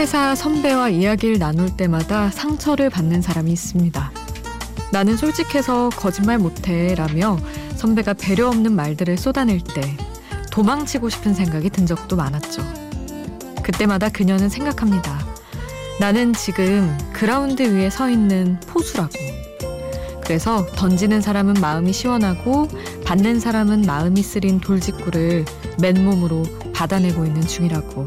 회사 선배와 이야기를 나눌 때마다 상처를 받는 사람이 있습니다. 나는 솔직해서 거짓말 못해 라며 선배가 배려 없는 말들을 쏟아낼 때 도망치고 싶은 생각이 든 적도 많았죠. 그때마다 그녀는 생각합니다. 나는 지금 그라운드 위에 서 있는 포수라고. 그래서 던지는 사람은 마음이 시원하고 받는 사람은 마음이 쓰린 돌직구를 맨몸으로 받아내고 있는 중이라고.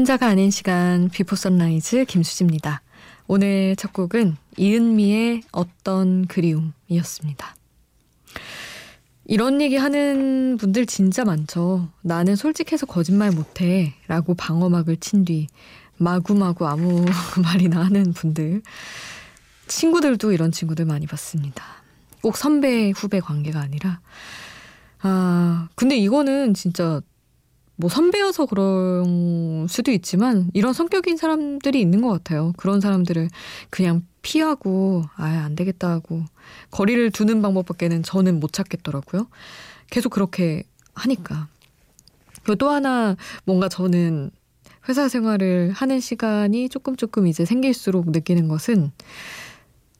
혼자가 아닌 시간 Before Sunrise 김수지입니다. 오늘 첫 곡은 이은미의 어떤 그리움이었습니다. 이런 얘기 하는 분들 진짜 많죠. 나는 솔직해서 거짓말 못해 라고 방어막을 친 뒤 마구마구 아무 말이나 하는 분들. 친구들도 이런 친구들 많이 봤습니다. 꼭 선배 후배 관계가 아니라. 아, 근데 이거는 진짜 뭐 선배여서 그럴 수도 있지만 이런 성격인 사람들이 있는 것 같아요. 그런 사람들을 그냥 피하고 아예 안 되겠다 하고 거리를 두는 방법밖에는 저는 못 찾겠더라고요. 계속 그렇게 하니까. 그리고 또 하나 뭔가 저는 회사 생활을 하는 시간이 조금 조금 이제 생길수록 느끼는 것은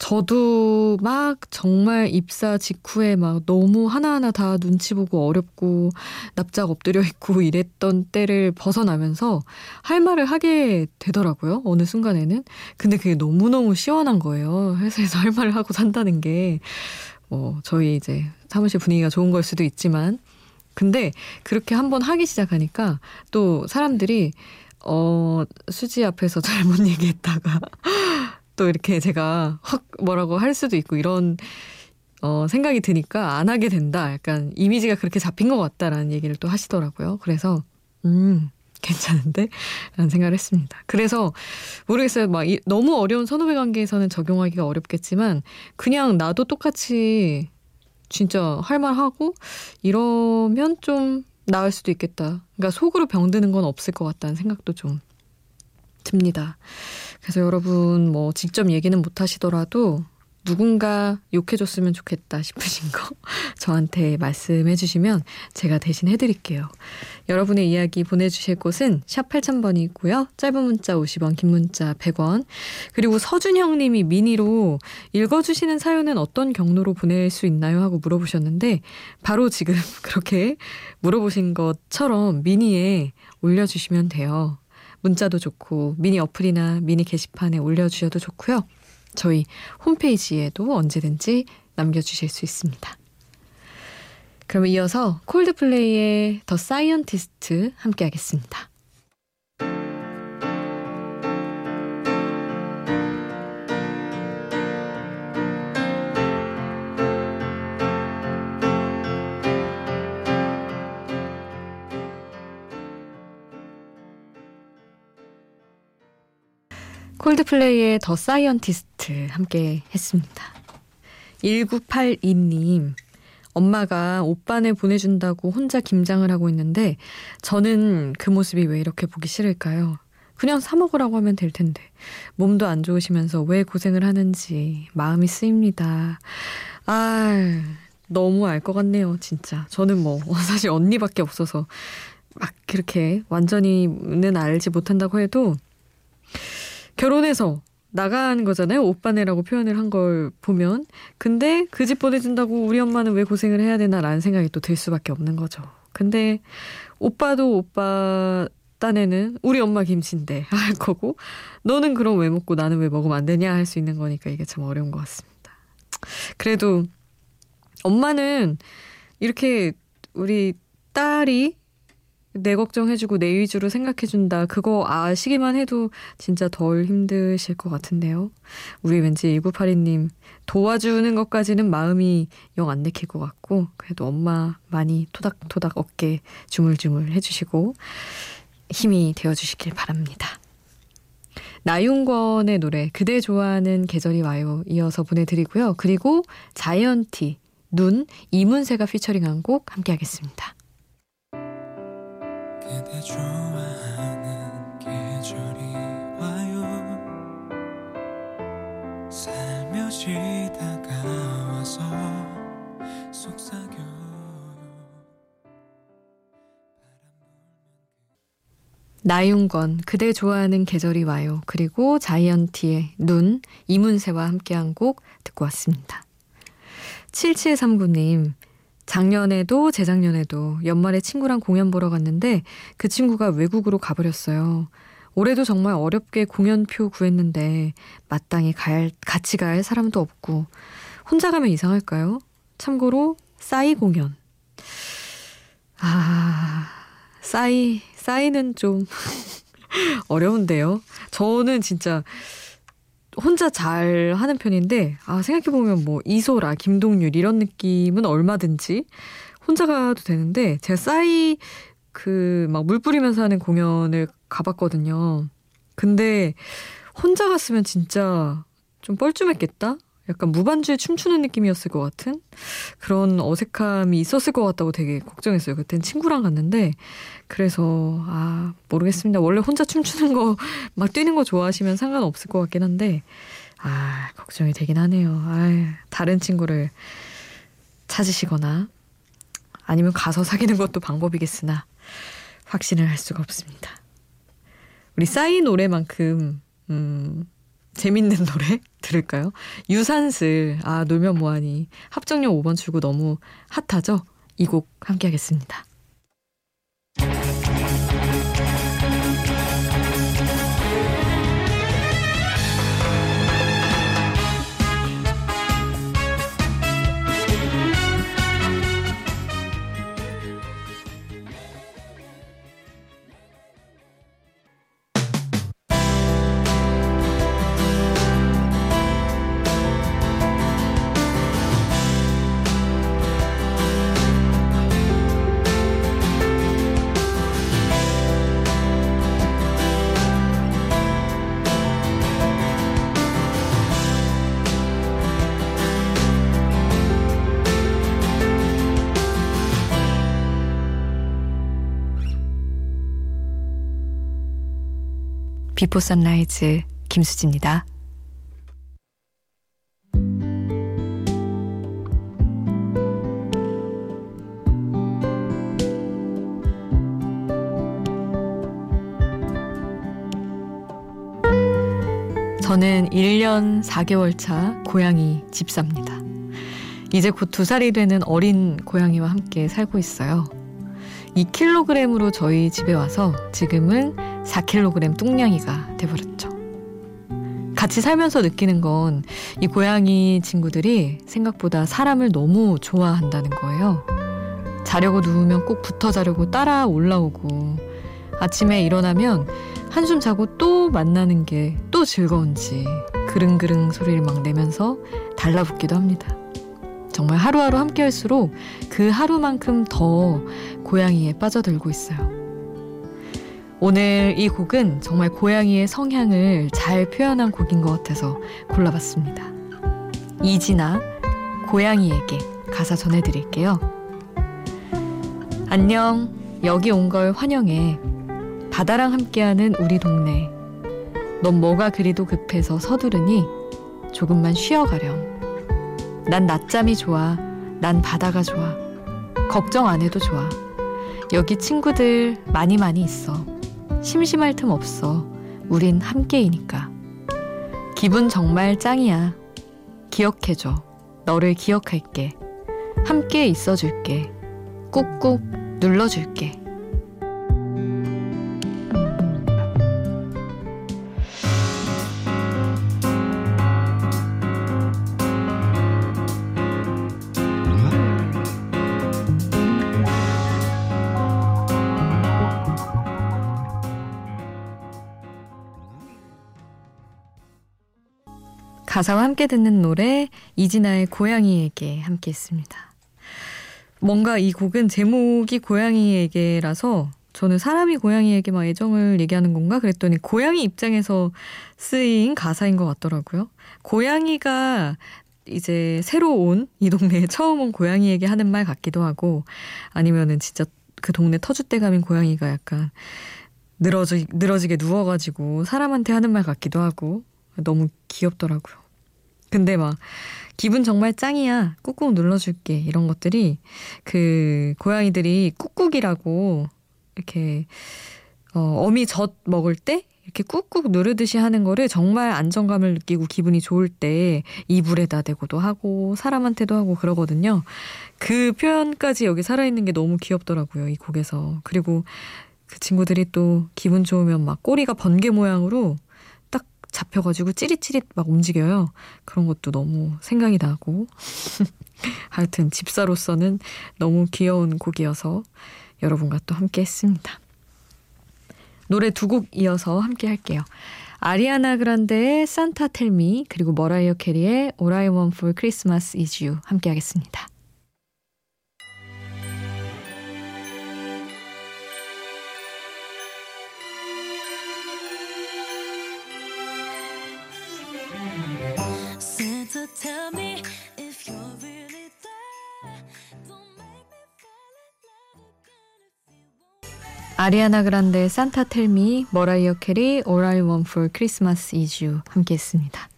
저도 막 정말 입사 직후에 막 너무 하나하나 다 눈치 보고 어렵고 납작 엎드려 있고 이랬던 때를 벗어나면서 할 말을 하게 되더라고요. 어느 순간에는. 근데 그게 너무너무 시원한 거예요. 회사에서 할 말을 하고 산다는 게. 뭐, 저희 이제 사무실 분위기가 좋은 걸 수도 있지만. 근데 그렇게 한번 하기 시작하니까 또 사람들이 어, 수지 앞에서 잘못 얘기했다가 또 이렇게 제가 확 뭐라고 할 수도 있고 이런 어, 생각이 드니까 안 하게 된다. 약간 이미지가 그렇게 잡힌 것 같다라는 얘기를 또 하시더라고요. 그래서, 음, 괜찮은데? 라는 생각을 했습니다. 그래서, 모르겠어요. 막, 이, 너무 어려운 선후배 관계에서는 적용하기가 어렵겠지만, 그냥 나도 똑같이 진짜 할말 하고, 이러면 좀 나을 수도 있겠다. 그러니까 속으로 병드는 건 없을 것 같다는 생각도 좀 듭니다. 그래서 여러분 뭐 직접 얘기는 못 하시더라도 누군가 욕해줬으면 좋겠다 싶으신 거 저한테 말씀해 주시면 제가 대신 해드릴게요. 여러분의 이야기 보내주실 곳은 샵 8000번이고요. 짧은 문자 50원, 긴 문자 100원. 그리고 서준형 님이 미니로 읽어주시는 사연은 어떤 경로로 보낼 수 있나요? 하고 물어보셨는데 바로 지금 그렇게 물어보신 것처럼 미니에 올려주시면 돼요. 문자도 좋고 미니 어플이나 미니 게시판에 올려주셔도 좋고요. 저희 홈페이지에도 언제든지 남겨주실 수 있습니다. 그럼 이어서 콜드플레이의 The Scientist 함께 하겠습니다. 콜드플레이의 The Scientist 함께 했습니다. 1982님, 엄마가 오빠네 보내준다고 혼자 김장을 하고 있는데 저는 그 모습이 왜 이렇게 보기 싫을까요? 그냥 사 먹으라고 하면 될 텐데 몸도 안 좋으시면서 왜 고생을 하는지 마음이 쓰입니다. 아 너무 알 것 같네요 진짜 저는 뭐 사실 언니밖에 없어서 막 그렇게 완전히는 알지 못한다고 해도 결혼해서 나간 거잖아요. 오빠네라고 표현을 한 걸 보면. 근데 그 집 보내준다고 우리 엄마는 왜 고생을 해야 되나라는 생각이 또 들 수밖에 없는 거죠. 근데 오빠도 오빠 딴에는 우리 엄마 김치인데 할 거고 너는 그럼 왜 먹고 나는 왜 먹으면 안 되냐 할 수 있는 거니까 이게 참 어려운 것 같습니다. 그래도 엄마는 이렇게 우리 딸이 내 걱정해주고 내 위주로 생각해준다. 그거 아시기만 해도 진짜 덜 힘드실 것 같은데요. 우리 왠지 1982님 도와주는 것까지는 마음이 영 안 내킬 것 같고, 그래도 엄마 많이 토닥토닥 어깨 주물주물 해주시고, 힘이 되어주시길 바랍니다. 나윤권의 노래 그대 좋아하는 계절이 와요 이어서 보내드리고요. 그리고 자이언티 눈 이문세가 피처링한 곡 함께 하겠습니다. 그대 나윤건 그대 좋아하는 계절이 와요. 그리고 자이언티의 눈 이문세와 함께한 곡 듣고 왔습니다. 7739님 작년에도 재작년에도 연말에 친구랑 공연 보러 갔는데 그 친구가 외국으로 가버렸어요. 올해도 정말 어렵게 공연표 구했는데 마땅히 갈, 같이 갈 사람도 없고 혼자 가면 이상할까요? 참고로 싸이 공연. 아, 싸이 싸이는 좀 어려운데요. 저는 진짜 혼자 잘 하는 편인데, 아, 생각해보면 뭐, 이소라, 김동률, 이런 느낌은 얼마든지 혼자 가도 되는데, 제가 싸이, 그, 막 물 뿌리면서 하는 공연을 가봤거든요. 근데, 혼자 갔으면 진짜 좀 뻘쭘했겠다? 약간 무반주에 춤추는 느낌이었을 것 같은 그런 어색함이 있었을 것 같다고 되게 걱정했어요. 그땐 친구랑 갔는데 그래서 아 모르겠습니다. 원래 혼자 춤추는 거 막 뛰는 거 좋아하시면 상관없을 것 같긴 한데 아 걱정이 되긴 하네요. 아 다른 친구를 찾으시거나 아니면 가서 사귀는 것도 방법이겠으나 확신을 할 수가 없습니다. 우리 싸이 노래만큼 음 재밌는 노래 들을까요? 유산슬, 아, 놀면 뭐하니. 합정역 5번 출구 너무 핫하죠? 이 곡 함께 하겠습니다. Before Sunrise 김수지입니다. 저는 1년 4개월 차 고양이 집사입니다. 이제 곧 두 살이 되는 어린 고양이와 함께 살고 있어요. 2kg으로 저희 집에 와서 지금은 4kg 뚱냥이가 돼버렸죠. 같이 살면서 느끼는 건 이 고양이 친구들이 생각보다 사람을 너무 좋아한다는 거예요. 자려고 누우면 꼭 붙어 자려고 따라 올라오고 아침에 일어나면 한숨 자고 또 만나는 게 또 즐거운지 그릉그릉 소리를 막 내면서 달라붙기도 합니다. 정말 하루하루 함께 할수록 그 하루만큼 더 고양이에 빠져들고 있어요. 오늘 이 곡은 정말 고양이의 성향을 잘 표현한 곡인 것 같아서 골라봤습니다. 이진아, 고양이에게 가사 전해드릴게요. 안녕, 여기 온 걸 환영해. 바다랑 함께하는 우리 동네. 넌 뭐가 그리도 급해서 서두르니 조금만 쉬어가렴. 난 낮잠이 좋아. 난 바다가 좋아. 걱정 안 해도 좋아. 여기 친구들 많이 많이 있어. 심심할 틈 없어. 우린 함께이니까. 기분 정말 짱이야. 기억해줘. 너를 기억할게. 함께 있어줄게. 꾹꾹 눌러줄게. 가사와 함께 듣는 노래 이진아의 고양이에게 함께 했습니다. 뭔가 이 곡은 제목이 고양이에게라서 저는 사람이 고양이에게 막 애정을 얘기하는 건가 그랬더니 고양이 입장에서 쓰인 가사인 것 같더라고요. 고양이가 이제 새로 온 이 동네에 처음 온 고양이에게 하는 말 같기도 하고 아니면은 진짜 그 동네 터줏대감인 고양이가 약간 늘어지, 늘어지게 누워가지고 사람한테 하는 말 같기도 하고 너무 귀엽더라고요. 근데 막 기분 정말 짱이야. 꾹꾹 눌러줄게. 이런 것들이 그 고양이들이 꾹꾹이라고 이렇게 어, 어미 젖 먹을 때 이렇게 꾹꾹 누르듯이 하는 거를 정말 안정감을 느끼고 기분이 좋을 때 이불에다 대고도 하고 사람한테도 하고 그러거든요. 그 표현까지 여기 살아있는 게 너무 귀엽더라고요. 이 곡에서. 그리고 그 친구들이 또 기분 좋으면 막 꼬리가 번개 모양으로 딱 잡혀가지고 찌릿찌릿 막 움직여요. 그런 것도 너무 생각이 나고. 하여튼 집사로서는 너무 귀여운 곡이어서 여러분과 또 함께 했습니다. 노래 두 곡 이어서 함께 할게요. 아리아나 그란데의 산타 텔미 그리고 머라이어 캐리의 All I Want for Christmas Is You 함께 하겠습니다. 아리아나 그란데 Santa Tell Me 머라이어 캐리 All I Want for Christmas Is You 함께 했습니다.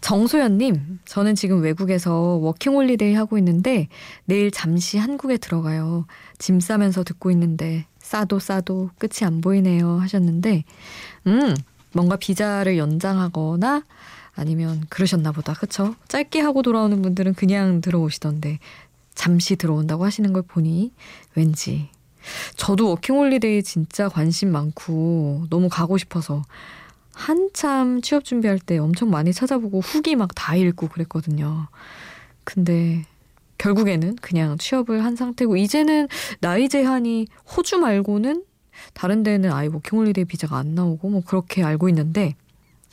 정소연님, 저는 지금 외국에서 워킹홀리데이 하고 있는데 내일 잠시 한국에 들어가요. 짐 싸면서 듣고 있는데 싸도 싸도 끝이 안 보이네요 하셨는데 음 뭔가 비자를 연장하거나 아니면 그러셨나 보다 그쵸? 짧게 하고 돌아오는 분들은 그냥 들어오시던데 잠시 들어온다고 하시는 걸 보니 왠지 저도 워킹홀리데이 진짜 관심 많고 너무 가고 싶어서 한참 취업 준비할 때 엄청 많이 찾아보고 후기 막 다 읽고 그랬거든요. 근데 결국에는 그냥 취업을 한 상태고 이제는 나이 제한이 호주 말고는 다른 데는 아예 워킹홀리데이 비자가 안 나오고 뭐 그렇게 알고 있는데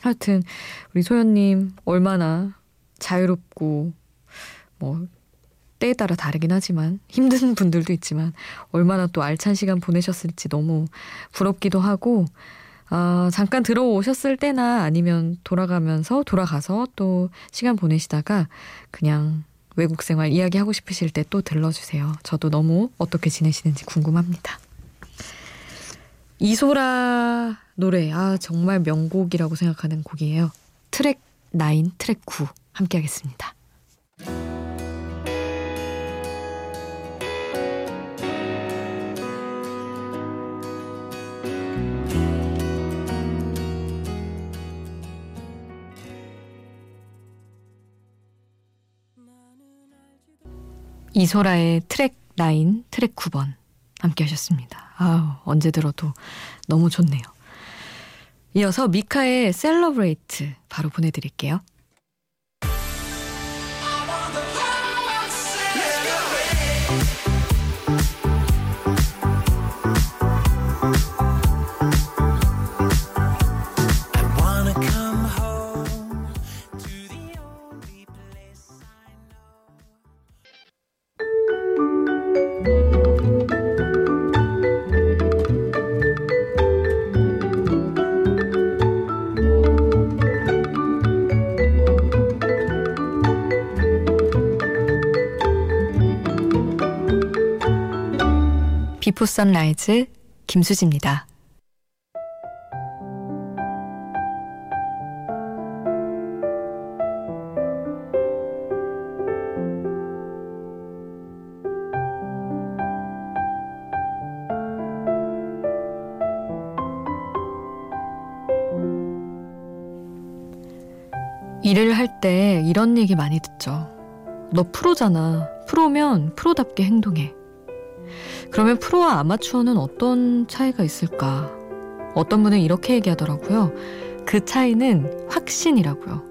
하여튼 우리 소연님 얼마나 자유롭고 뭐 때에 따라 다르긴 하지만 힘든 분들도 있지만 얼마나 또 알찬 시간 보내셨을지 너무 부럽기도 하고 아, 잠깐 들어오셨을 때나 아니면 돌아가면서 돌아가서 또 시간 보내시다가 그냥 외국 생활 이야기하고 싶으실 때 또 들러주세요. 저도 너무 어떻게 지내시는지 궁금합니다. 이소라 노래, 아, 정말 명곡이라고 생각하는 곡이에요. 트랙 9, 트랙 9 함께 하겠습니다. 이소라의 트랙 9, 트랙 9번 함께 하셨습니다. 아우, 언제 들어도 너무 좋네요. 이어서 미카의 셀러브레이트 바로 보내드릴게요. 비포 선라이즈 김수지입니다. 일을 할 때 이런 얘기 많이 듣죠. 너 프로잖아. 프로면 프로답게 행동해. 그러면 프로와 아마추어는 어떤 차이가 있을까? 어떤 분은 이렇게 얘기하더라고요. 그 차이는 확신이라고요.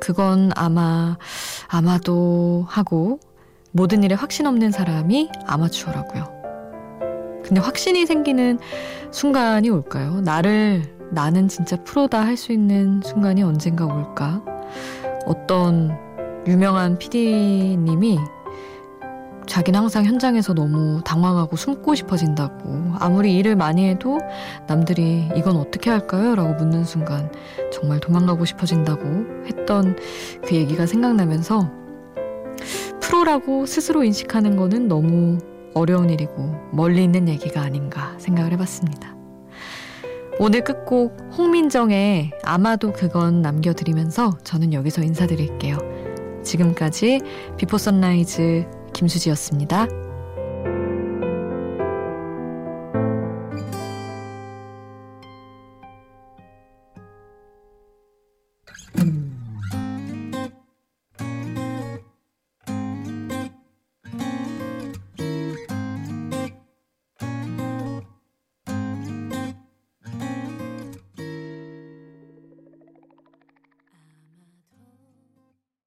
그건 아마, 아마도 하고 모든 일에 확신 없는 사람이 아마추어라고요. 근데 확신이 생기는 순간이 올까요? 나를 나는 진짜 프로다 할 수 있는 순간이 언젠가 올까? 어떤 유명한 PD님이 자기는 항상 현장에서 너무 당황하고 숨고 싶어진다고. 아무리 일을 많이 해도 남들이 이건 어떻게 할까요? 라고 묻는 순간 정말 도망가고 싶어진다고 했던 그 얘기가 생각나면서 프로라고 스스로 인식하는 거는 너무 어려운 일이고 멀리 있는 얘기가 아닌가 생각을 해봤습니다. 오늘 끝곡 홍민정의 아마도 그건 남겨드리면서 저는 여기서 인사드릴게요. 지금까지 Before Sunrise 김수지였습니다.